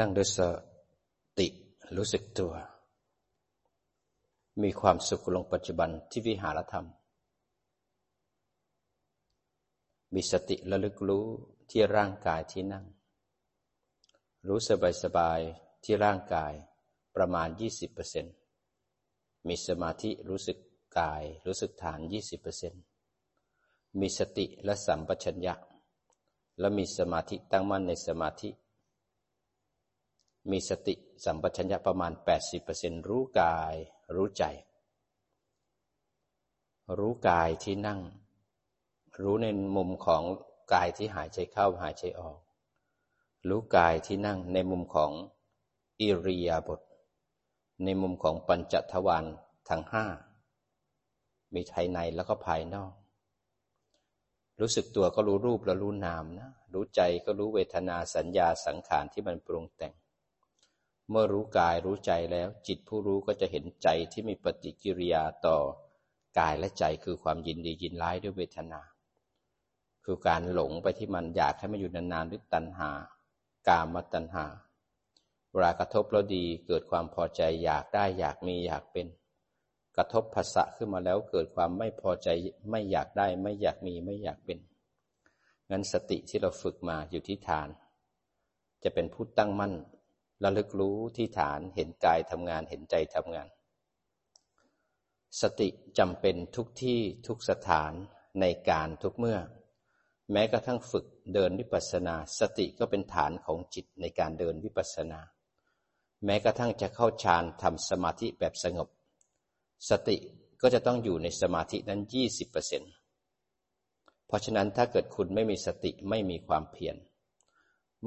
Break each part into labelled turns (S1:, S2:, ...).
S1: นั่งด้วยสติรู้สึกตัว มีความสุขลงปัจจุบันที่วิหารธรรม มีสติระลึกรู้ที่ร่างกายที่นั่ง รู้สบายสบายที่ร่างกายประมาณ 20%มีสมาธิรู้สึกกายรู้สึกฐาน 20%มีสติและสัมปชัญญะ และมีสมาธิตั้งมั่นในสมาธิ มีสติสัมปชัญญะประมาณ 80%รู้กายรู้ใจ รู้กายที่นั่ง รู้ในมุมของกายที่หายใจเข้าหายใจออก รู้กายที่นั่งในมุมของอิริยาบถในมุมของปัญจทวารทั้งห้ามีภายในแล้วก็ภายนอก รู้สึกตัวก็รู้รูปแล้วรู้นามนะ รู้ใจก็รู้เวทนาสัญญาสังขารที่มันปรุงแต่ง เมื่อรู้กายรู้ใจแล้ว จิตผู้รู้ก็จะเห็นใจที่มีปฏิกิริยาต่อกายและใจคือความยินดียินร้ายด้วยเวทนา คือการหลงไปที่มันอยากให้มันอยู่นานๆด้วยตัณหา กามตัณหาเวลากระทบแล้วดีเกิดความพอใจอยากได้อยากมีอยากเป็น กระทบภาษะขึ้นมาแล้วเกิดความไม่พอใจไม่อยากได้ไม่อยากมีไม่อยากเป็นงั้นสติที่เราฝึกมาอยู่ที่ฐาน จะเป็นผู้ตั้งมั่น ระลึกรู้ที่ฐานเห็นกายทำงานเห็นใจทำงาน สติจำเป็นทุกที่ทุกสถานในการทุกเมื่อ แม้กระทั่งฝึกเดินวิปัสสนา สติก็เป็นฐานของจิตในการเดินวิปัสสนา แม้กระทั่งจะเข้าฌานทำสมาธิแบบสงบ สติก็จะต้องอยู่ในสมาธินั้น 20%เพราะฉะนั้นถ้าเกิดคุณไม่มีสติไม่มีความเพียร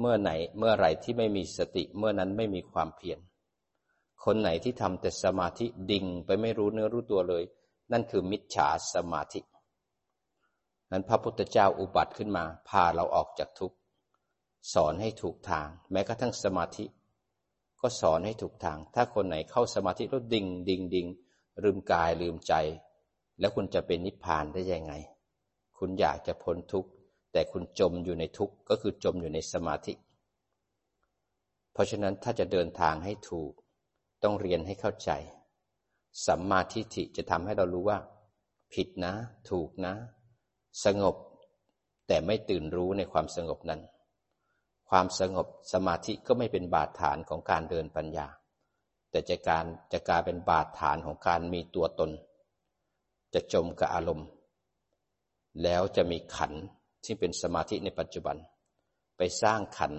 S1: เมื่อไหนเมื่อไหร่ที่ไม่มีสติเมื่อนั้นไม่มีความเพียรคนไหนที่ทำแต่สมาธิดิ่งไปไม่รู้เนื้อรู้ตัวเลย นั่นคือมิจฉาสมาธินั้นพระพุทธเจ้าอุบัติขึ้นมา พาเราออกจากทุกข์สอนให้ถูกทาง แม้กระทั่งสมาธิ ก็สอนให้ถูกทาง ถ้าคนไหนเข้าสมาธิแล้วดิ่งดิ่งดิ่งลืมกายลืมใจ แล้วคุณจะเป็นนิพพานได้ยังไง คุณอยากจะพ้นทุกข์ แต่คุณจมอยู่ในทุกข์ก็คือจมอยู่ในสมาธิ เพราะฉะนั้นถ้าจะเดินทางให้ถูก ต้องเรียนให้เข้าใจ สัมมาทิฏฐิจะทำให้เรารู้ว่า ผิดนะ ถูกนะ สงบ แต่ไม่ตื่นรู้ในความสงบนั้น ความสงบสมาธิก็ไม่เป็นบาดฐานของการเดินปัญญา แต่จะการจะกลายเป็นบาดฐานของการมีตัวตน จะจมกับอารมณ์ แล้วจะมีขัน ที่เป็นสมาธิในปัจจุบัน ไปสร้างขัน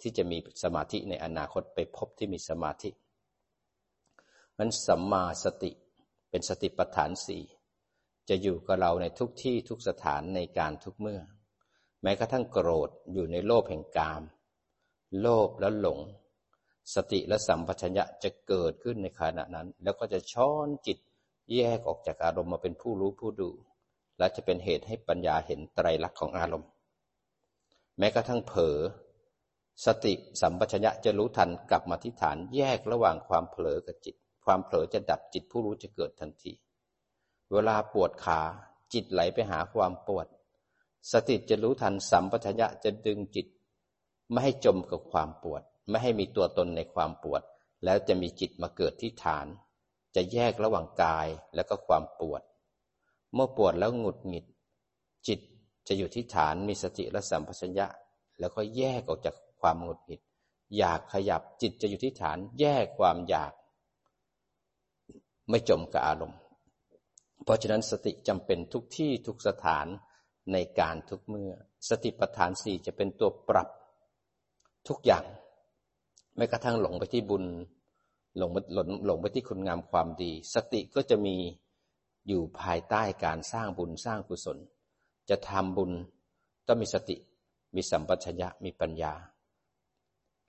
S1: ที่จะมีสมาธิในอนาคตไปพบที่มีสมาธินั้นสัมมาสติเป็นสติปัฏฐานสี่จะอยู่กับเราในทุกที่ทุกสถานในการทุกเมื่อ แม้กระทั่งโกรธอยู่ในโลภแห่งกาม โลภและหลง สติและสัมปชัญญะจะเกิดขึ้นในขณะนั้น แล้วก็จะช้อนจิตแยกออกจากอารมณ์มาเป็นผู้รู้ผู้ดู และจะเป็นเหตุให้ปัญญาเห็นไตรลักษณ์ของอารมณ์ แม้กระทั่งเผลอสติสัมปชัญญะจะรู้ทันกลับมาที่ฐานแยกระหว่างความเผลอกับจิต ความเผลอจะดับจิตผู้รู้จะเกิดทันที เวลาปวดขาจิตไหลไปหาความปวด สติจะรู้ทันสัมปชัญญะจะดึงจิต ไม่ให้จมกับความปวด ไม่ให้มีตัวตนในความปวด แล้วจะมีจิตมาเกิดที่ฐาน จะแยกระหว่างกายและก็ความปวด เมื่อปวดแล้วหงุดหงิด จิตจะอยู่ที่ฐานมีสติและสัมปชัญญะ แล้วก็แยกออกจากความหงุดหงิด อยากขยับจิตจะอยู่ที่ฐานแยกความอยาก ไม่จมกับอารมณ์ เพราะฉะนั้นสติจำเป็นทุกที่ทุกสถานในการทุกเมื่อ สติปัฏฐานสี่จะเป็นตัวปรับทุกอย่างไม่กระทั่งหลงไปที่บุญหลงหลงหลงไปที่คุณงามความดี สติก็จะมี อยู่ภายใต้การสร้างบุญสร้างกุศล จะทำบุญต้องมีสติ มีสัมปชัญญะ มีปัญญา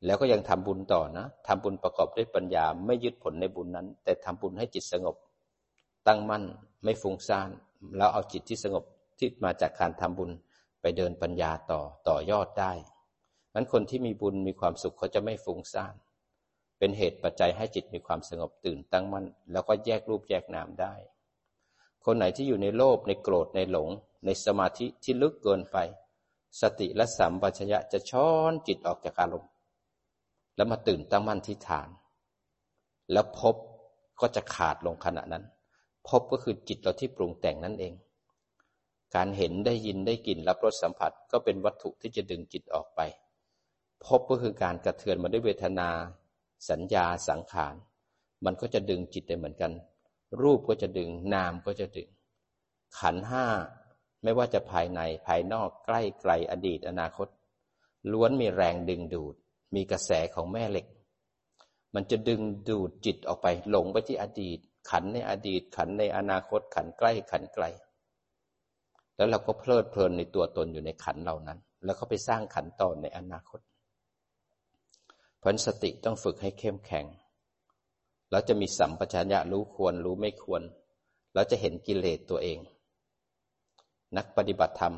S1: แล้วก็ยังทำบุญต่อนะทำบุญประกอบด้วยปัญญา ไม่ยึดผลในบุญนั้น แต่ทำบุญให้จิตสงบ ตั้งมั่น ไม่ฟุ้งซ่าน แล้วเอาจิตที่สงบที่มาจากการทำบุญไปเดินปัญญาต่อต่อยอดได้นั้นคนที่มีบุญมีความสุขเขาจะไม่ฟุ้งซ่าน เป็นเหตุปัจจัยให้จิตมีความสงบตื่นตั้งมั่น แล้วก็แยกรูปแยกนามได้ คนไหนที่อยู่ในโลภในโกรธในหลง ในสมาธิที่ลึกเกินไป สติและสัมปชัญญะจะช้อนจิตออกจากอารมณ์ แล้วมาตื่นตั้งมั่นที่ฐาน แล้วพบก็จะขาดลงขณะนั้น พบก็คือจิตเราที่ปรุงแต่งนั่นเอง การเห็นได้ยินได้กลิ่นรับรสสัมผัสก็เป็นวัตถุที่จะดึงจิตออกไป พบก็คือการกระเทือนมาด้วยเวทนา สัญญาสังขาร มันก็จะดึงจิตได้เหมือนกัน รูปก็จะดึง นามก็จะดึง ขันห้าไม่ว่าจะภายในภายนอกใกล้ไกลอดีตอนาคต ล้วนมีแรงดึงดูด มีกระแสของแม่เหล็ก มันจะดึงดูดจิตออกไปหลงไปที่อดีต ขันในอดีต ขันในอนาคต ขันใกล้ขันไกล แล้วเราก็เพลิดเพลินในตัวตนอยู่ในขันเหล่านั้น แล้วก็ไปสร้างขันต่อในอนาคตเพราะสติต้องฝึกให้เข้มแข็ง แล้วจะมีสัมปชัญญะรู้ควรรู้ไม่ควร แล้วจะเห็นกิเลสตัวเอง นักปฏิบัติธรรม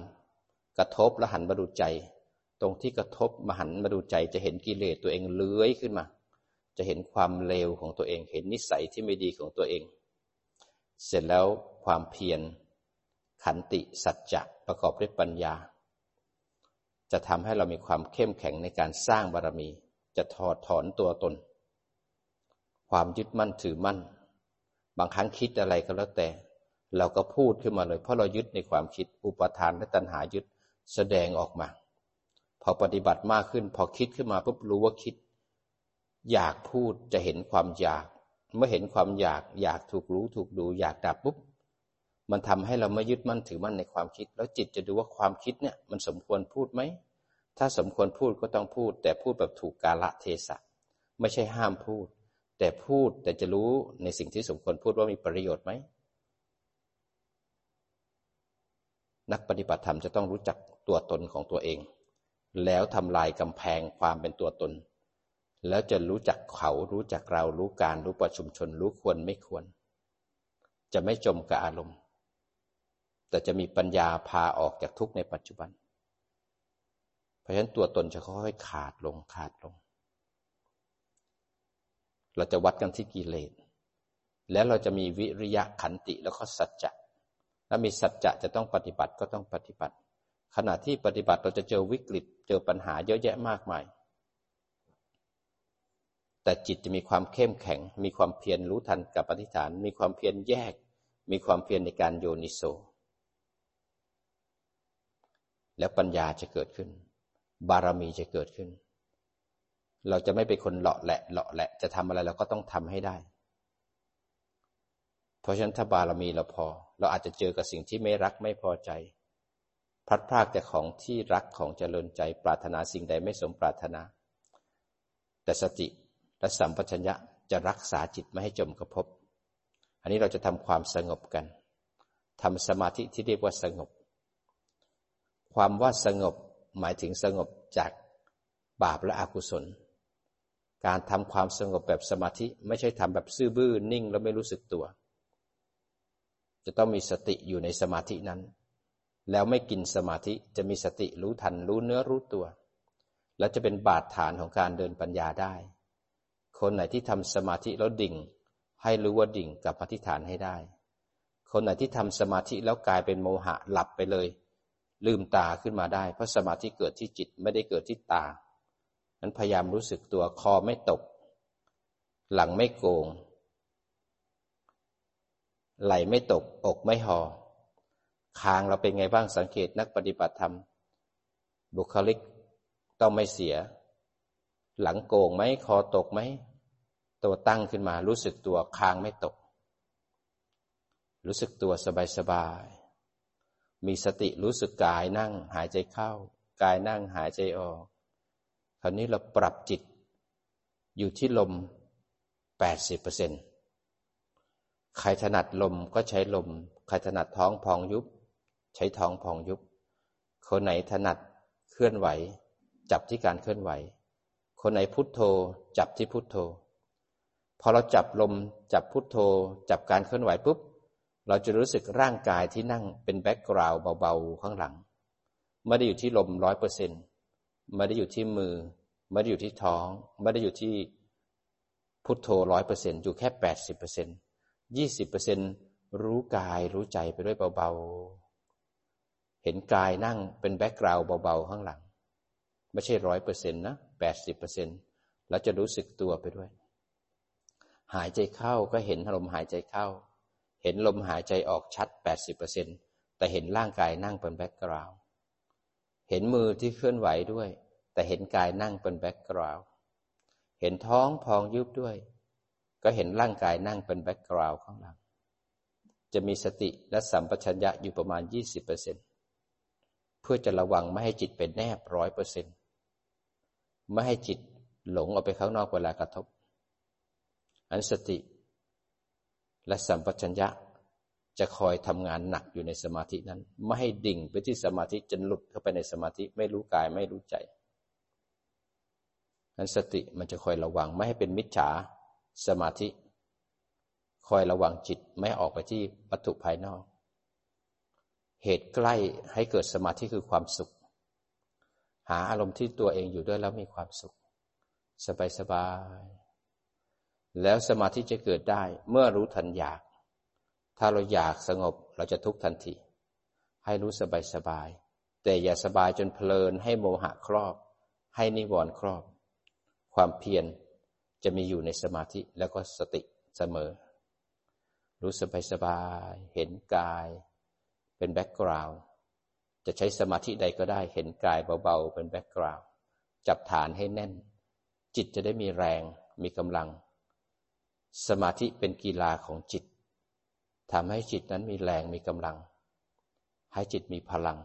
S1: กระทบและหันมาดูใจ ตรงที่กระทบมาหันมาดูใจ จะเห็นกิเลสตัวเองเลื้อยขึ้นมา จะเห็นความเลวของตัวเอง เห็นนิสัยที่ไม่ดีของตัวเอง เสร็จแล้วความเพียรขันติสัจจะประกอบด้วยปัญญา จะทำให้เรามีความเข้มแข็งในการสร้างบารมี จะถอดถอนตัวตน ความยึดมั่นถือมั่น บางครั้งคิดอะไรก็แล้วแต่ เราก็พูดขึ้นมาเลย เพราะเรายึดในความคิดอุปทานและตัณหายึดแสดงออกมา พอปฏิบัติมากขึ้น พอคิดขึ้นมาปุ๊บรู้ว่าคิด อยากพูดจะเห็นความอยาก เมื่อเห็นความอยากอยากถูกรู้ถูกดู อยากดับปุ๊บมันทำให้เราไม่ยึดมั่นถือมั่นในความคิด แล้วจิตจะดูว่าความคิดเนี่ยมันสมควรพูดไหม ถ้าสมควรพูดก็ต้องพูด แต่พูดแบบถูกกาละเทศะ ไม่ใช่ห้ามพูด แต่พูดแต่จะรู้ในสิ่งที่สมควรพูดว่ามีประโยชน์ไหม นักปฏิบัติธรรมจะต้องรู้จักตัวตนของตัวเอง แล้วทำลายกำแพงความเป็นตัวตน แล้วจะรู้จักเขารู้จักเรารู้การรู้ประชุมชน รู้ควรไม่ควร จะไม่จมกับอารมณ์ แต่จะมีปัญญาพาออกจากทุกข์ในปัจจุบัน เพราะฉะนั้นตัวตนจะค่อยๆขาดลงขาดลง เราจะวัดกันที่กิเลส แล้วเราจะมีวิริยะขันติแล้วก็สัจจะถ้ามีสัจจะจะต้องปฏิบัติก็ต้องปฏิบัติ ขณะที่ปฏิบัติเราจะเจอวิกฤตเจอปัญหาเยอะแยะมากมาย แต่จิตจะมีความเข้มแข็ง มีความเพียรรู้ทันกับปฏิฐาน มีความเพียรแยก มีความเพียรในการโยนิโส แล้วปัญญาจะเกิดขึ้น บารมีจะเกิดขึ้น เราจะไม่เป็นคนเลาะแหละเลาะแหละ จะทำอะไรเราก็ต้องทำให้ได้ เพราะฉะนั้นถ้าบารมีเราพอ เราอาจจะเจอกับสิ่งที่ไม่รักไม่พอใจ พลัดพรากแต่ของที่รักของเจริญใจปรารถนาสิ่งใดไม่สมปรารถนา แต่สติและสัมปชัญญะจะรักษาจิตไม่ให้จมกระพบ อันนี้เราจะทำความสงบกันทำสมาธิที่เรียกว่าสงบ ความว่าสงบหมายถึงสงบจากบาปและอกุศล การทำความสงบแบบสมาธิไม่ใช่ทำแบบซื่อบื้อนิ่งแล้วไม่รู้สึกตัว จะต้องมีสติอยู่ในสมาธินั้น แล้วไม่กินสมาธิจะมีสติรู้ทันรู้เนื้อรู้ตัว แล้วจะเป็นบาดฐานของการเดินปัญญาได้ คนไหนที่ทำสมาธิแล้วดิ่ง ให้รู้ว่าดิ่งกับปฏิฐานให้ได้ คนไหนที่ทำสมาธิแล้วกลายเป็นโมหะหลับไปเลย ลืมตาขึ้นมาได้ เพราะสมาธิเกิดที่จิตไม่ได้เกิดที่ตา นั้นพยายามรู้สึกตัวคอไม่ตก หลังไม่โกง ไหลไม่ตก อกไม่หอ่อคางเราเป็นไงบ้างสังเกตนักปฏิบัติธรรม บุคลิกต้องไม่เสีย หลังโกงไหมคอตกไหมตัวตั้งขึ้นมารู้สึกตัวคางไม่ตก รู้สึกตัวสบายสบายมีสติรู้สึกกายนั่งหายใจเข้า กายนั่งหายใจออก คราวนี้เราปรับจิตอยู่ที่ลมแปดสิบเปอร์เซ็นต์ใครถนัดลมก็ใช้ลม ใครถนัดท้องพองยุบ ใช้ท้องพองยุบ คนไหนถนัดเคลื่อนไหว จับที่การเคลื่อนไหว คนไหนพุทโธจับที่พุทโธ พอเราจับลมจับพุทโธ จับการเคลื่อนไหวปุ๊บ เราจะรู้สึกร่างกายที่นั่งเป็น background เบาๆข้างหลัง ไม่ได้อยู่ที่ลมร้อยเปอร์เซ็นต์ ไม่ได้อยู่ที่มือ ไม่ได้อยู่ที่ท้อง ไม่ได้อยู่ที่พุทโธร้อยเปอร์เซ็นต์อยู่แค่แปดสิบเปอร์เซ็นต์ยี่สิบเปอร์เซ็นต์รู้กายรู้ใจไปด้วยเบาๆ เห็นกายนั่งเป็น background เบาๆ ข้างหลัง ไม่ใช่ร้อยเปอร์เซ็นต์นะแปดสิบเปอร์เซ็นต์แล้วจะรู้สึกตัวไปด้วย หายใจเข้าก็เห็นลมหายใจเข้า เห็นลมหายใจออกชัด80%แต่เห็นร่างกายนั่งเป็น backgroundเห็นมือที่เคลื่อนไหวด้วย แต่เห็นกายนั่งเป็น background เห็นท้องพองยุบด้วย ก็เห็นร่างกายนั่งเป็น background ข้างหลังจะมีสติและสัมปชัญญะอยู่ประมาณ 20%เพื่อจะระวังไม่ให้จิตเป็นแนบร้อยเปอร์เซ็นต์ไม่ให้จิตหลงออกไปข้างนอกเวลากระทบ อันสติ และสัมปชัญญะจะคอยทำงานหนักอยู่ในสมาธินั้น ไม่ให้ดิ่งไปที่สมาธิจนหลุดเข้าไปในสมาธิไม่รู้กายไม่รู้ใจ อันสติมันจะคอยระวังไม่ให้เป็นมิจฉาสมาธิ คอยระวังจิตไม่ออกไปที่วัตถุภายนอก เหตุใกล้ให้เกิดสมาธิคือความสุข หาอารมณ์ที่ตัวเองอยู่ด้วยแล้วมีความสุข สบายสบายแล้วสมาธิจะเกิดได้เมื่อรู้ทันอยาก ถ้าเราอยากสงบเราจะทุกข์ทันที ให้รู้สบายสบาย แต่อย่าสบายจนเพลินให้โมหะครอบ ให้นิวรณ์ครอบ ความเพียรจะมีอยู่ในสมาธิแล้วก็สติเสมอ รู้สบายสบายเห็นกาย เป็น background จะใช้สมาธิใดก็ได้เห็นกายเบาๆ เป็น backgroundจับฐานให้แน่น จิตจะได้มีแรงมีกำลัง สมาธิเป็นกีฬาของจิตทำให้จิตนั้นมีแรงมีกำลัง ให้จิตมีพลัง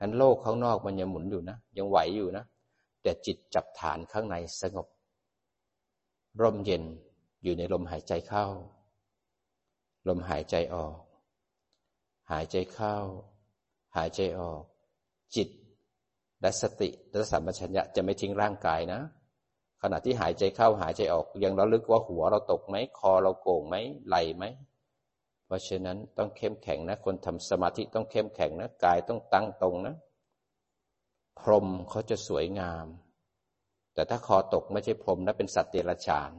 S1: อันโลกข้างนอกมันยังหมุนอยู่นะ ยังไหวอยู่นะ แต่จิตจับฐานข้างในสงบ ร่มเย็นอยู่ในลมหายใจเข้า ลมหายใจออก หายใจเข้า หายใจออก จิต และสติและสัมปชัญญะจะไม่ทิ้งร่างกายนะ ขณะที่หายใจเข้าหายใจออก ยังระลึกว่าหัวเราตกไหมคอเราโก่งไหมไหลไหมเพราะฉะนั้นต้องเข้มแข็งนะ คนทำสมาธิต้องเข้มแข็งนะ กายต้องตั้งตรงนะ พรมเขาจะสวยงาม แต่ถ้าคอตกไม่ใช่พรมนะเป็นสัตว์เดรัจฉาน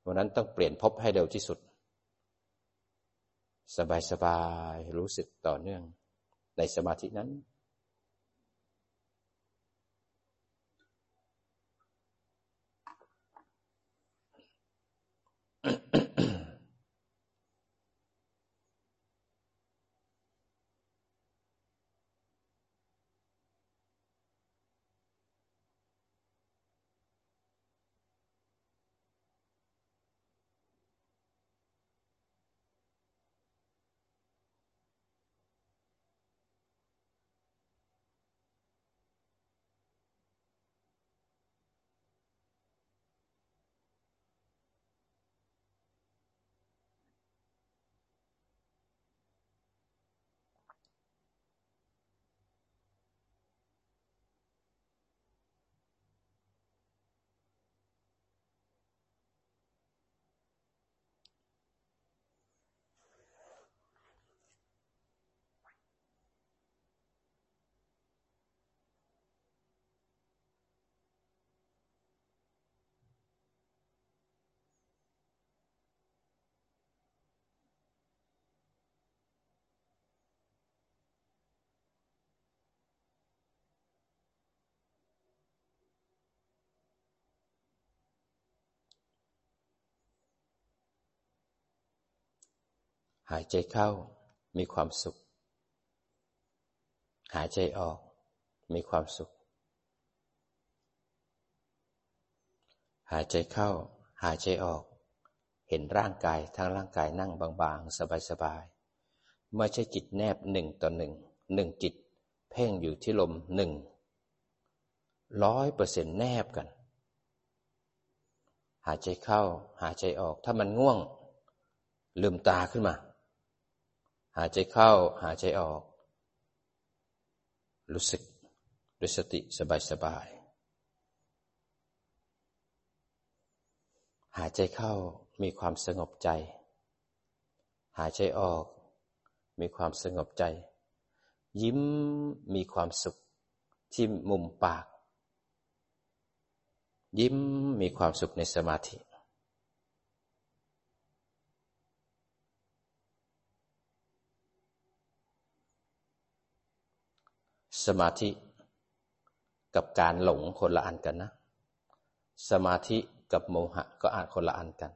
S1: เพราะนั้นต้องเปลี่ยนภพให้เร็วที่สุด สบายสบายรู้สึกต่อเนื่อง ในสมาธินั้น หายใจเข้ามีความสุข หายใจออกมีความสุข หายใจเข้า หายใจออก เห็นร่างกายทั้งร่างกายนั่งบางๆ สบายๆไม่ใช่จิตแนบหนึ่งต่อหนึ่งหนึ่งจิต เพ่งอยู่ที่ลมหนึ่งร้อยเปอร์เซ็นต์แนบกัน หายใจเข้า หายใจออกถ้ามันง่วง ลืมตาขึ้นมา หายใจเข้าหายใจออก รู้สึกด้วยสติสบายสบาย หายใจเข้ามีความสงบใจ หายใจออก มีความสงบใจ ยิ้มมีความสุขที่มุมปาก ยิ้มมีความสุขในสมาธิ สมาธิกับการหลงคนละอันกันนะ สมาธิกับโมหะก็อาจคนละอันกัน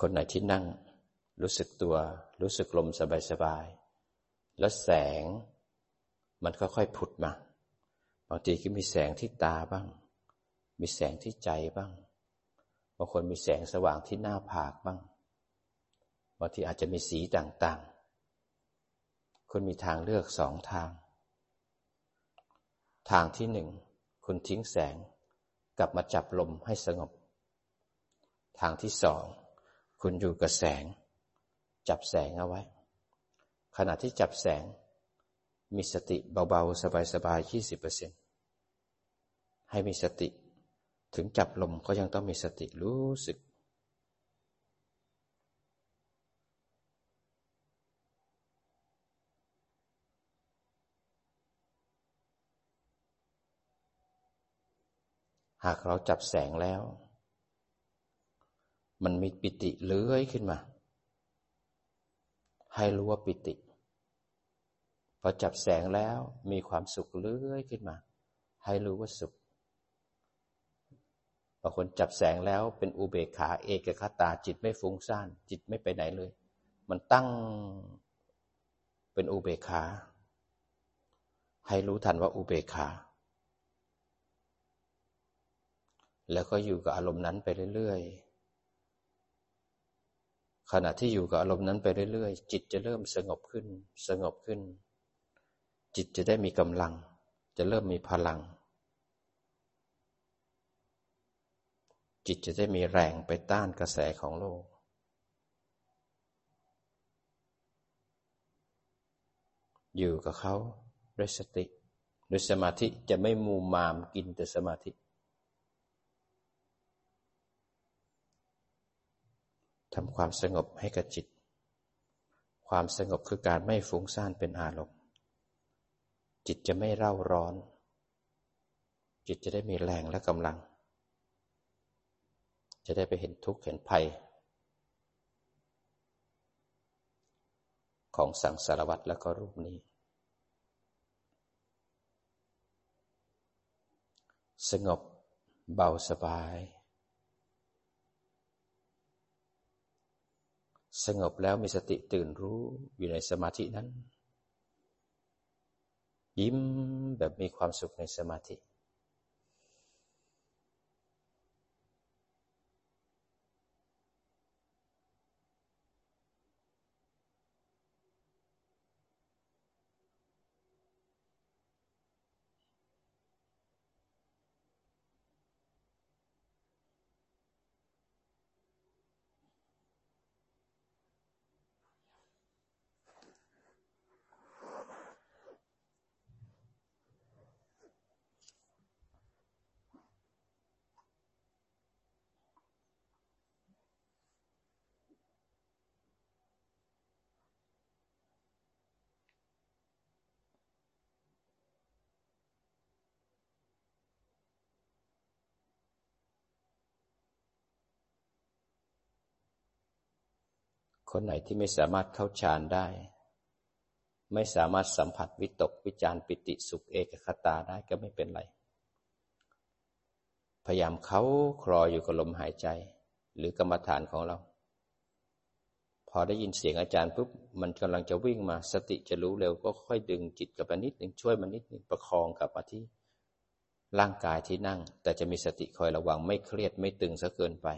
S1: คนไหนที่นั่ง รู้สึกตัว รู้สึกลมสบายๆ แล้วแสง มันค่อยๆผุดมา บางทีก็มีแสงที่ตาบ้าง มีแสงที่ใจบ้าง บางคนมีแสงสว่างที่หน้าผากบ้าง บางทีอาจจะมีสีต่างๆ คุณมีทางเลือกสองทาง ทางที่หนึ่ง คุณทิ้งแสง กลับมาจับลมให้สงบ ทางที่สอง คุณอยู่กับแสง จับแสงเอาไว้ ขณะที่จับแสง มีสติเบาๆ สบายๆยี่สิบเปอร์เซ็นให้มีสติ ถึงจับลมก็ยังต้องมีสติรู้สึกหากเราจับแสงแล้ว มันมีปิติเลื้อยขึ้นมา ให้รู้ว่าปิติ พอจับแสงแล้วมีความสุขเลื้อยขึ้นมา ให้รู้ว่าสุขบางคนจับแสงแล้วเป็นอุเบกขาเอกคตาจิตไม่ฟุ้งซ่าน จิตไม่ไปไหนเลย มันตั้งเป็นอุเบกขา ให้รู้ทันว่าอุเบกขา แล้วก็อยู่กับอารมณ์นั้นไปเรื่อยๆ ขณะที่อยู่กับอารมณ์นั้นไปเรื่อยๆ จิตจะเริ่มสงบขึ้น สงบขึ้น จิตจะได้มีกำลัง จะเริ่มมีพลัง จิตจะได้มีแรงไปต้านกระแสของโลก อยู่กับเขาด้วยสติ ด้วยสมาธิจะไม่มูมามกินแต่สมาธิ ทำความสงบให้กับจิต ความสงบคือการไม่ฟุ้งซ่านเป็นอารมณ์ จิตจะไม่เร่าร้อน จิตจะได้มีแรงและกำลัง จะได้ไปเห็นทุกข์เห็นภัย ของสังสารวัตรแล้วก็รูปนี้ สงบเบาสบาย สงบแล้วมีสติตื่นรู้อยู่ในสมาธินั้น ยิ้มแบบมีความสุขในสมาธิ คนไหนที่ไม่สามารถเข้าฌานได้ ไม่สามารถสัมผัสวิตกวิจารปิติสุขเอกคตาได้ก็ไม่เป็นไร พยายามเขาคลออยู่กับลมหายใจ หรือกรรมฐานของเรา พอได้ยินเสียงอาจารย์ปุ๊บมันกำลังจะวิ่งมาสติจะรู้เร็วก็ค่อยดึงจิตกลับมานิดหนึ่งช่วยมันนิดหนึ่งประคองกลับมาที่ร่างกายที่นั่ง แต่จะมีสติคอยระวังไม่เครียดไม่ตึงซะเกินไป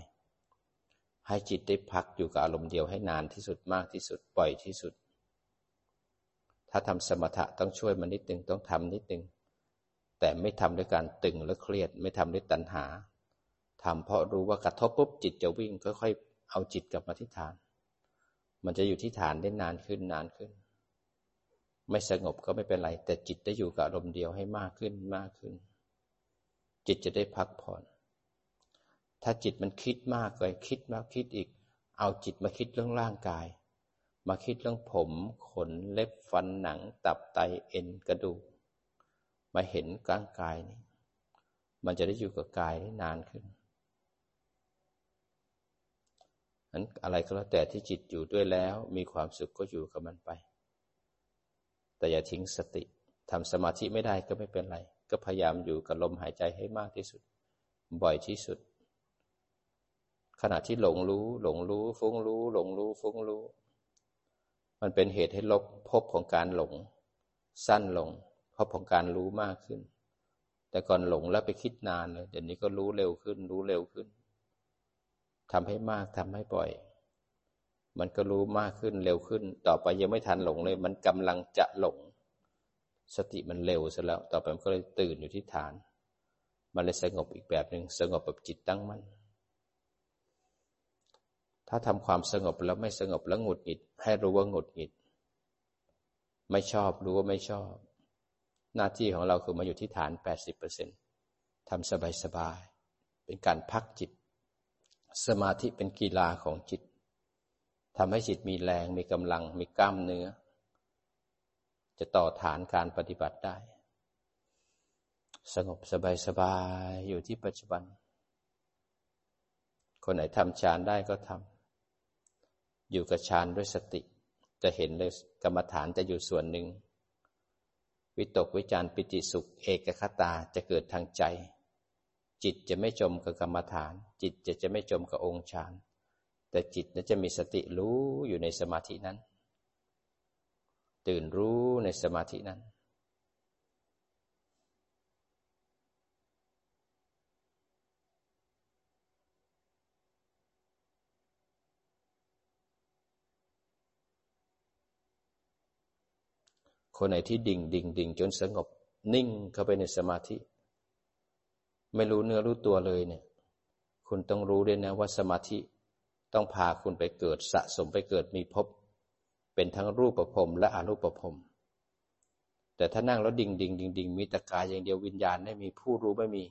S1: ให้จิตได้พักอยู่กับอารมณ์เดียวให้นานที่สุดมากที่สุดปล่อยที่สุด ถ้าทำสมถะต้องช่วยมันนิดนึงต้องทำนิดนึง แต่ไม่ทำด้วยการตึงและเครียด ไม่ทำด้วยตัณหาทำเพราะรู้ว่ากระทบปุ๊บจิตจะวิ่งค่อยๆเอาจิตกลับมาที่ฐาน มันจะอยู่ที่ฐานได้นานขึ้นนานขึ้น ไม่สงบก็ไม่เป็นไร แต่จิตได้อยู่กับอารมณ์เดียวให้มากขึ้นมากขึ้น จิตจะได้พักผ่อน ถ้าจิตมันคิดมากเลยคิดมากคิดอีก เอาจิตมาคิดเรื่องร่างกาย มาคิดเรื่องผม ขนเล็บฟันหนัง ตับไตเอ็นกระดูก มาเห็นร่างกายนี้มันจะได้อยู่กับกายได้นานขึ้นนั้นอะไรก็แล้วแต่ที่จิตอยู่ด้วยแล้ว มีความสุขก็อยู่กับมันไป แต่อย่าทิ้งสติทำสมาธิไม่ได้ก็ไม่เป็นไร ก็พยายามอยู่กับลมหายใจให้มากที่สุด บ่อยที่สุด ขณะที่หลงรู้ หลงรู้ ฟุ้งรู้ หลงรู้ ฟุ้งรู้ มันเป็นเหตุให้ลบพบของการหลง สั้นลงพบของการรู้มากขึ้น แต่ก่อนหลงแล้วไปคิดนานเลยเดี๋ยวนี้ก็รู้เร็วขึ้น รู้เร็วขึ้นทำให้มากทำให้บ่อย มันก็รู้มากขึ้นเร็วขึ้น ต่อไปยังไม่ทันหลงเลย มันกำลังจะหลง สติมันเร็วซะแล้ว ต่อไปมันก็เลยตื่นอยู่ที่ฐาน มันเลยสงบอีกแบบหนึ่งสงบแบบจิตตั้งมั่น ถ้าทำความสงบแล้วไม่สงบแล้วหงุดหงิด ให้รู้ว่าหงุดหงิด ไม่ชอบรู้ว่าไม่ชอบ หน้าที่ของเราคือมาอยู่ที่ฐาน 80%ทำสบายๆ เป็นการพักจิต สมาธิเป็นกีฬาของจิตทำให้จิตมีแรง มีกำลัง มีกล้ามเนื้อ จะต่อฐานการปฏิบัติได้ สงบสบายสบายอยู่ที่ปัจจุบัน คนไหนทำฌานได้ก็ทำ อยู่กับฌานด้วยสติ จะเห็นเลยกรรมฐานจะอยู่ส่วนหนึ่ง วิตกวิจารปิติสุข เอกคตาจะเกิดทางใจ จิตจะไม่จมกับกรรมฐาน จิตจะจะไม่จมกับองค์ฌาน แต่จิตนั้นจะมีสติรู้อยู่ในสมาธินั้น ตื่นรู้ในสมาธินั้น คนไหนที่ดิ่งดิ่งดิ่งจนสงบ นิ่งเข้าไปในสมาธิ ไม่รู้เนื้อรู้ตัวเลยเนี่ย คุณต้องรู้ด้วยนะว่าสมาธิต้องพาคุณไปเกิดสะสมไปเกิดมีภพเป็นทั้งรูปประพรมและอรูปประพรมแต่ถ้านั่งแล้วดิ่งดิ่งดิ่งดิ่งมีตะกายอย่างเดียววิญญาณไม่มีผู้รู้ไม่มี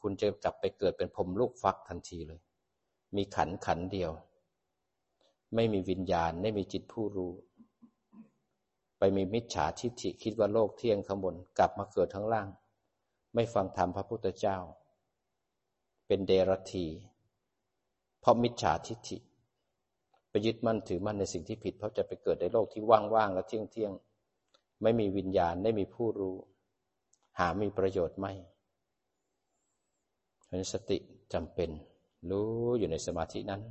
S1: คุณจะกลับไปเกิดเป็นพรมลูกฟักทันทีเลย มีขันขันเดียว ไม่มีวิญญาณไม่มีจิตผู้รู้ ไปมีมิจฉาทิฏฐิคิดว่าโลกเที่ยงข้างบนกลับมาเกิดทั้งล่าง ไม่ฟังธรรมพระพุทธเจ้า เป็นเดรัตีเพราะมิจฉาทิฏฐิไปยึดมั่นถือมั่นในสิ่งที่ผิด เพราะจะไปเกิดในโลกที่ว่างๆและเที่ยงๆไม่มีวิญญาณไม่มีผู้รู้ หามีประโยชน์ไม่เพราะสติจำเป็น รู้อยู่ในสมาธินั้น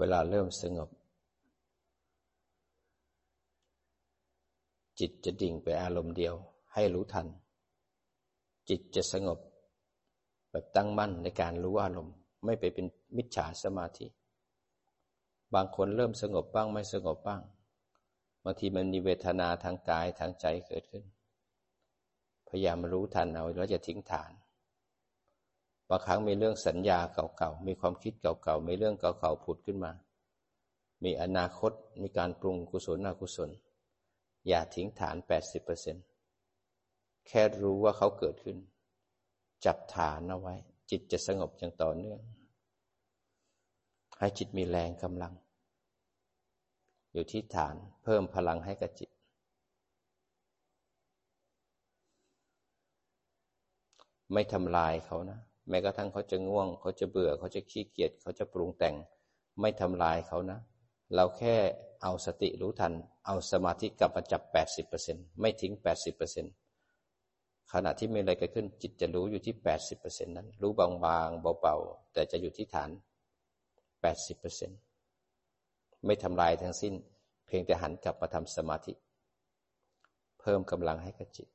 S1: เวลาเริ่มสงบ จิตจะดิ่งไปอารมณ์เดียว ให้รู้ทัน จิตจะสงบ แบบตั้งมั่นในการรู้อารมณ์ ไม่ไปเป็นมิจฉาสมาธิ บางคนเริ่มสงบบ้างไม่สงบบ้างบางทีมันมีเวทนาทางกายทางใจเกิดขึ้น พยายามรู้ทันเอาแล้วจะทิ้งฐาน บางครั้งมีเรื่องสัญญาเก่าๆ มีความคิดเก่าๆ มีเรื่องเก่าๆผุดขึ้นมา มีอนาคต มีการปรุงกุศลอกุศล อย่าทิ้งฐาน 80%แค่รู้ว่าเขาเกิดขึ้น จับฐานเอาไว้ จิตจะสงบอย่างต่อเนื่อง ให้จิตมีแรงกำลัง อยู่ที่ฐานเพิ่มพลังให้กับจิตไม่ทำลายเขานะ แม้กระทั่งเขาจะง่วง เขาจะเบื่อ เขาจะขี้เกียจ เขาจะปรุงแต่ง ไม่ทำลายเขานะ เราแค่เอาสติรู้ทัน เอาสมาธิกลับมาจับ 80%ไม่ทิ้ง 80%ขณะที่มีอะไรเกิดขึ้นจิตจะรู้อยู่ที่ 80%นั้น รู้บางๆ เบาๆ แต่จะอยู่ที่ฐาน 80%ไม่ทำลายทั้งสิ้น เพียงแต่หันกลับมาทำสมาธิ เพิ่มกำลังให้กับจิต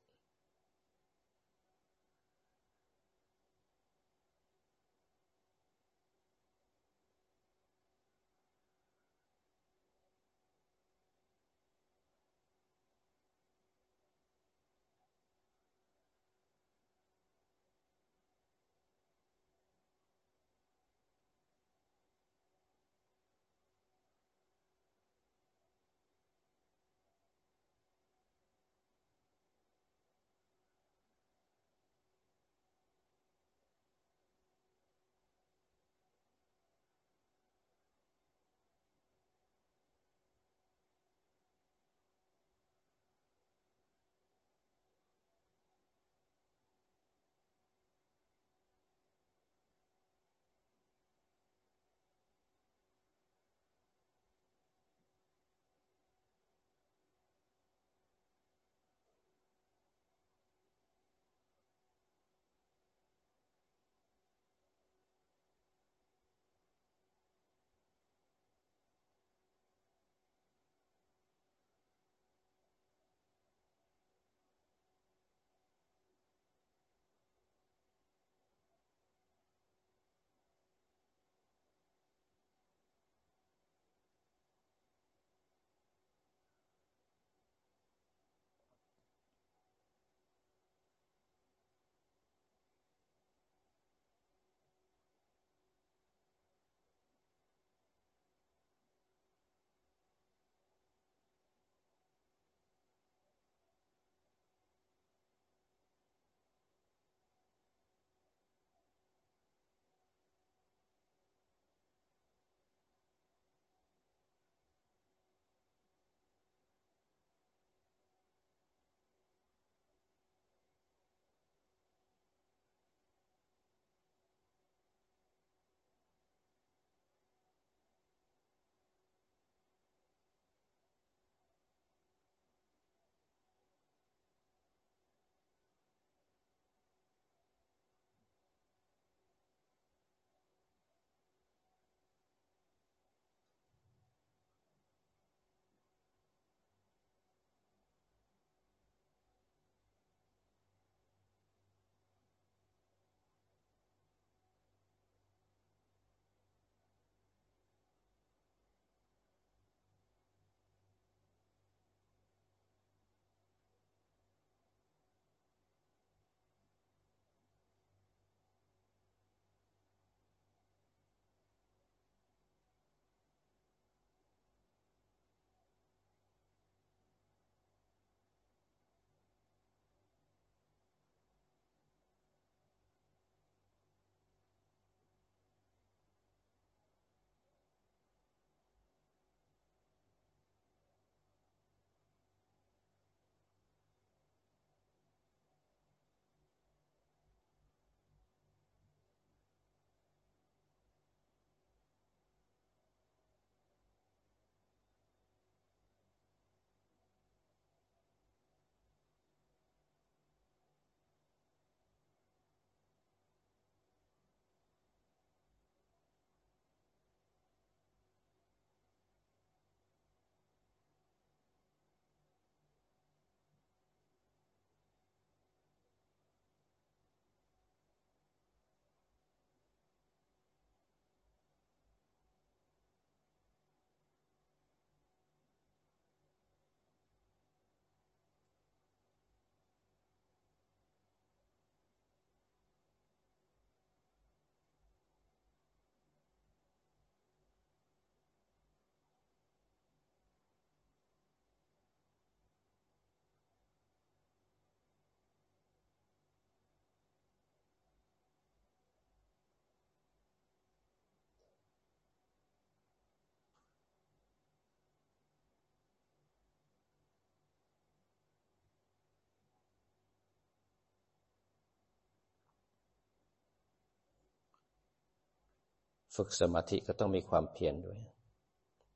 S1: ฝึกสมาธิก็ต้องมีความเพียรด้วย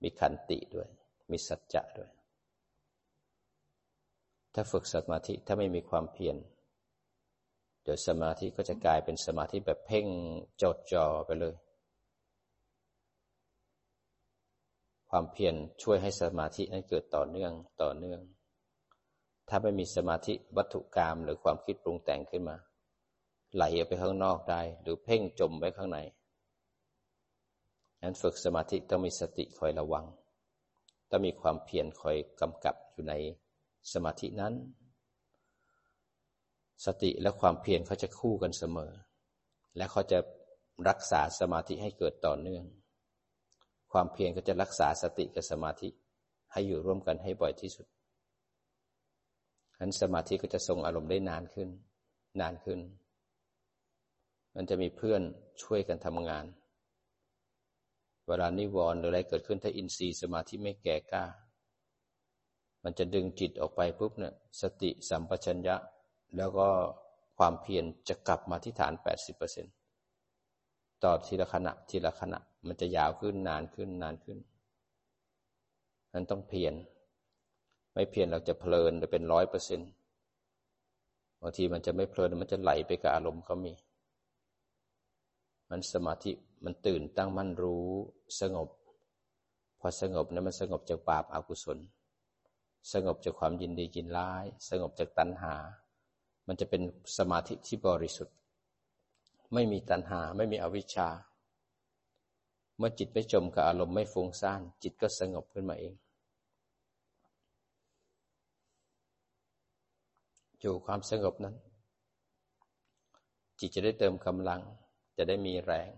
S1: มีขันติด้วย มีสัจจะด้วย ถ้าฝึกสมาธิถ้าไม่มีความเพียรเดี๋ยวสมาธิก็จะกลายเป็นสมาธิแบบเพ่งจดจ่อไปเลย ความเพียรช่วยให้สมาธินั้นเกิดต่อเนื่องต่อเนื่อง ถ้าไม่มีสมาธิวัตถุกรรมหรือความคิดปรุงแต่งขึ้นมา ไหลออกไปข้างนอกได้ หรือเพ่งจมไว้ข้างใน นั้นฝึกสมาธิต้องมีสติคอยระวัง ต้องมีความเพียรคอยกำกับอยู่ในสมาธินั้น สติและความเพียรเขาจะคู่กันเสมอ และเขาจะรักษาสมาธิให้เกิดต่อเนื่อง ความเพียรก็จะรักษาสติกับสมาธิให้อยู่ร่วมกันให้บ่อยที่สุดนั้นสมาธิก็จะทรงอารมณ์ได้นานขึ้น นานขึ้น มันจะมีเพื่อนช่วยกันทำงาน เวลานิวรณ์หรืออะไรเกิดขึ้นถ้าอินทรีย์สมาธิไม่แก่กล้า มันจะดึงจิตออกไปปุ๊บเนี่ยสติสัมปชัญญะ แล้วก็ความเพียรจะกลับมาที่ฐาน 80%ต่อทีละขณะทีละขณะ มันจะยาวขึ้นนานขึ้นนานขึ้น นั้นต้องเพียรไม่เพียรเราจะเพลินจะเป็นร้อยเปอร์เซ็นต์บางทีมันจะไม่เพลินมันจะไหลไปกับอารมณ์เขามี มันสมาธิ มันตื่นตั้งมั่นรู้สงบ พอสงบนั้นมันสงบจากบาปอากุศล สงบจากความยินดียินร้าย สงบจากตัณหา มันจะเป็นสมาธิที่บริสุทธิ์ ไม่มีตัณหาไม่มีอวิชชา เมื่อจิตไม่จมกับอารมณ์ไม่ฟุ้งซ่าน จิตก็สงบขึ้นมาเอง อยู่ความสงบนั้น จิตจะได้เติมกำลังจะได้มีแรง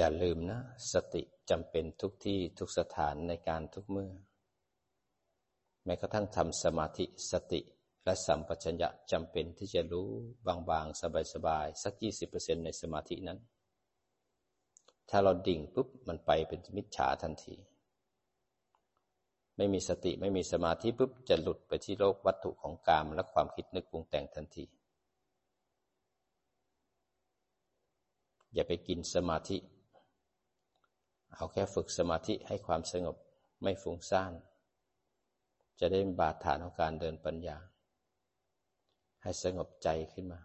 S1: อย่าลืมนะ สติจำเป็นทุกที่ทุกสถานในการทุกเมื่อ แม้กระทั่งทำสมาธิสติและสัมปชัญญะจำเป็นที่จะรู้บางๆ สบายๆ สักยี่สิบเปอร์เซ็นในสมาธินั้น ถ้าเราดิ่งปุ๊บ มันไปเป็นมิจฉาทันที ไม่มีสติไม่มีสมาธิปุ๊บ จะหลุดไปที่โลกวัตถุของกามและความคิดนึกปรุงแต่งทันที อย่าไปกินสมาธิ เอาแค่ฝึกสมาธิให้ความสงบไม่ฟุ้งซ่าน จะได้บาดฐานของการเดินปัญญา ให้สงบใจขึ้นมา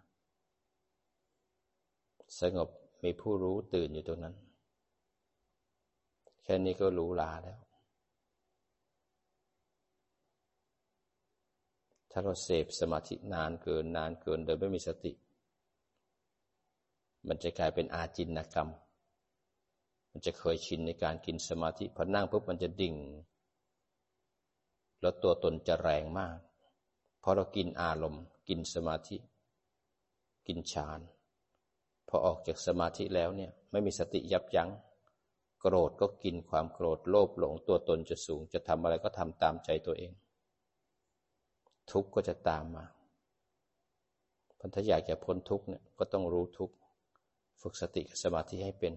S1: สงบมีผู้รู้ตื่นอยู่ตรงนั้น แค่นี้ก็รู้ลาแล้ว ถ้าเราเสพสมาธินานเกินนานเกินโดยไม่มีสติ มันจะกลายเป็นอาจินกรรม มันจะเคยชินในการกินสมาธิพอนั่งปุ๊บมันจะดิ่ง แล้วตัวตนจะแรงมาก เพอเรากินอารมณ์ กินสมาธิ กินฌาน พอออกจากสมาธิแล้วเนี่ย ไม่มีสติยับยัง้ง โกรธก็กินความโกรธโลภหลงตัวตนจะสูง จะทำอะไรก็ทำตามใจตัวเอง ทุกข์ก็จะตามมาพันธะอยากจะพ้นทุกข์เนี่ยก็ต้องรู้ทุกข์ ฝึกสติกับสมาธิให้เป็น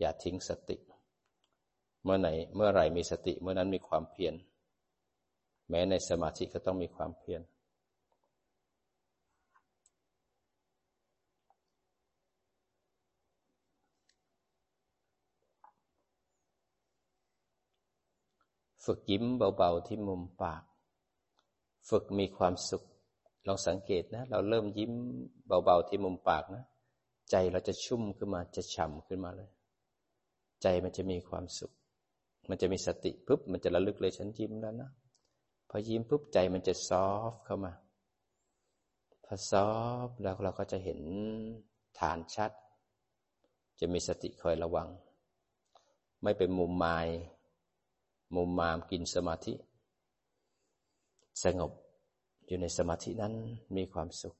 S1: อย่าทิ้งสติ เมื่อไหนเมื่อไหร่มีสติเมื่อนั้นมีความเพียร แม้ในสมาธิก็ต้องมีความเพียรฝึกยิ้มเบาๆที่มุมปาก ฝึกมีความสุข ลองสังเกตนะ เราเริ่มยิ้มเบาๆที่มุมปากนะ ใจเราจะชุ่มขึ้นมาจะฉ่ำขึ้นมาเลย ใจมันจะมีความสุข มันจะมีสติปุ๊บมันจะระลึกเลยฉันยิ้มแล้วนะพอยิ้มปุ๊บใจมันจะซอฟเข้ามาพอซอฟแล้วเราก็จะเห็นฐานชัด จะมีสติคอยระวัง ไม่เป็นมุมมาย มุมมามกินสมาธิ สงบอยู่ในสมาธินั้นมีความสุข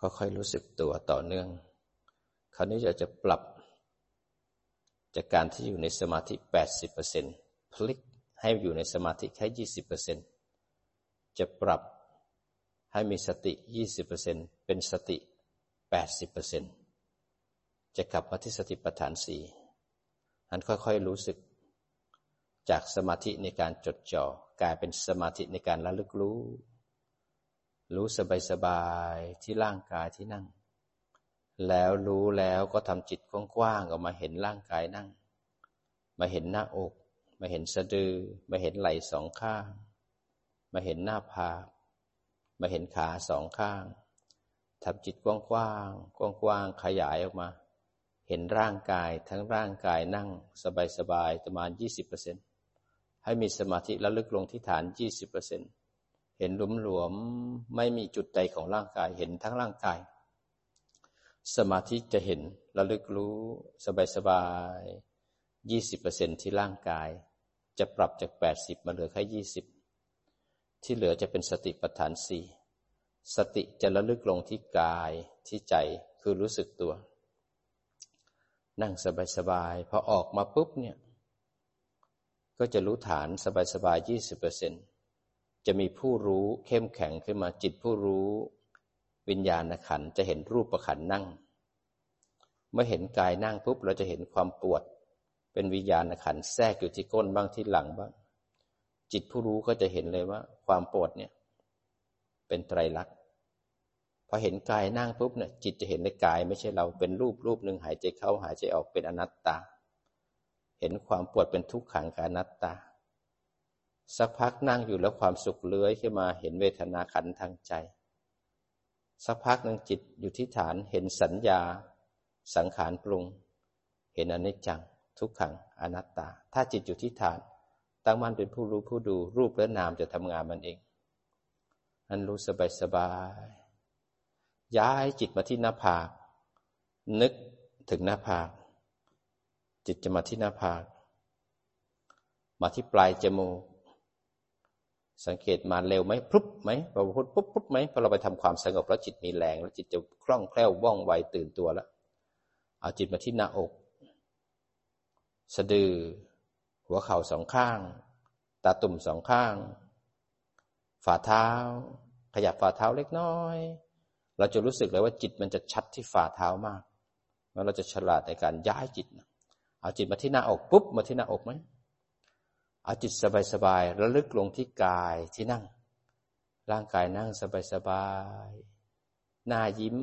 S1: ค่อยๆรู้สึกตัวต่อเนื่อง คราวนี้จะจะปรับ จากการที่อยู่ในสมาธิ 80%พลิกให้อยู่ในสมาธิแค่ 20%จะปรับให้มีสติ 20%เป็นสติ 80%จะกลับมาที่สติปัฏฐานสี่อันค่อยๆรู้สึก จากสมาธิในการจดจ่อกลายเป็นสมาธิในการระลึกรู้ รู้สบายๆที่ร่างกายที่นั่ง แล้วรู้แล้วก็ทำจิตกว้างๆออกมาเห็นร่างกายนั่ง มาเห็นหน้าอก มาเห็นสะดือ มาเห็นไหล่สองข้าง มาเห็นหน้าผากมาเห็นขาสองข้างทำจิตกว้างๆกว้างๆขยายออกมา เห็นร่างกายทั้งร่างกายนั่งสบายๆประมาณ 20%ให้มีสมาธิระลึกลงที่ฐาน 20% เห็นหลุมหลวมไม่มีจุดใดของร่างกายเห็นทั้งร่างกาย สมาธิจะเห็นระลึกรู้สบายๆ20%ที่ร่างกาย จะปรับจาก80มาเหลือแค่20ที่เหลือจะเป็นสติปัฏฐานสี่สติจะระลึกลงที่กายที่ใจคือรู้สึกตัว นั่งสบายๆพอออกมาปุ๊บเนี่ย ก็จะรู้ฐานสบายๆยี่สิบเปอร์เซ็นต์ จะมีผู้รู้เข้มแข็งขึ้นมาจิตผู้รู้ วิญญาณขันจะเห็นรูปประขันนั่ง เมื่อเห็นกายนั่งปุ๊บเราจะเห็นความปวด เป็นวิญญาณขันแทรกอยู่ที่ก้นบ้างที่หลังบ้าง จิตผู้รู้ก็จะเห็นเลยว่า ความปวดเนี่ย เป็นไตรลักษณ์พอเห็นกายนั่งปุ๊บเนี่ยจิตจะเห็นในกายไม่ใช่เราเป็นรูปรูปหนึ่งหายใจเข้าหายใจออกเป็นอนัตตา เห็นความปวดเป็นทุกขังกับอนัตตา สักพักนั่งอยู่แล้วความสุขเลื้อยขึ้นมาเห็นเวทนาขันทางใจ สักพักหนึ่งจิตอยู่ที่ฐานเห็นสัญญา สังขารปรุง เห็นอนิจจัง ทุกขังอนัตตา ถ้าจิตอยู่ที่ฐาน ตั้งมั่นเป็นผู้รู้ผู้ดูรูปและนามจะทำงานมันเองอันรู้สบายสบายย้ายจิตมาที่หน้าผาก นึกถึงหน้าผาก จิตจะมาที่หน้าผาก มาที่ปลายจมูก สังเกตมาเร็วไหมปุ๊บไหมพอพูดปุ๊บปุ๊บไหมพอเราไปทำความสงบแล้วจิตมีแรง แล้วจิตจะคล่องแคล่วว่องไวตื่นตัวแล้วเอาจิตมาที่หน้าอก สะดือ หัวเข่าสองข้าง ตาตุ่มสองข้าง ฝ่าเท้า ขยับฝ่าเท้าเล็กน้อย เราจะรู้สึกเลยว่าจิตมันจะชัดที่ฝ่าเท้ามากแล้วเราจะฉลาดในการย้ายจิตเอาจิตมาที่หน้าอกปุ๊บมาที่หน้าอกไหม เอาจิตสบายๆระลึกลงที่กายที่นั่ง ร่างกายนั่งสบายๆหน้ายิ้ม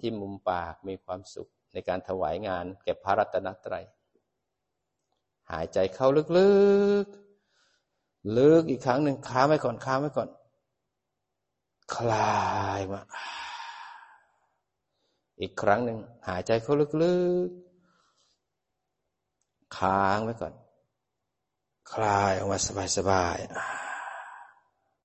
S1: ที่มุมปากมีความสุขในการถวายงานแก่พระรัตนตรัย หายใจเข้าลึกๆ ลึกอีกครั้งหนึ่งค้าไว้ก่อนค้าไว้ก่อน คลายมา อีกครั้งหนึ่งหายใจเข้าลึกๆ ค้างไว้ก่อน คลายออกมาสบายๆ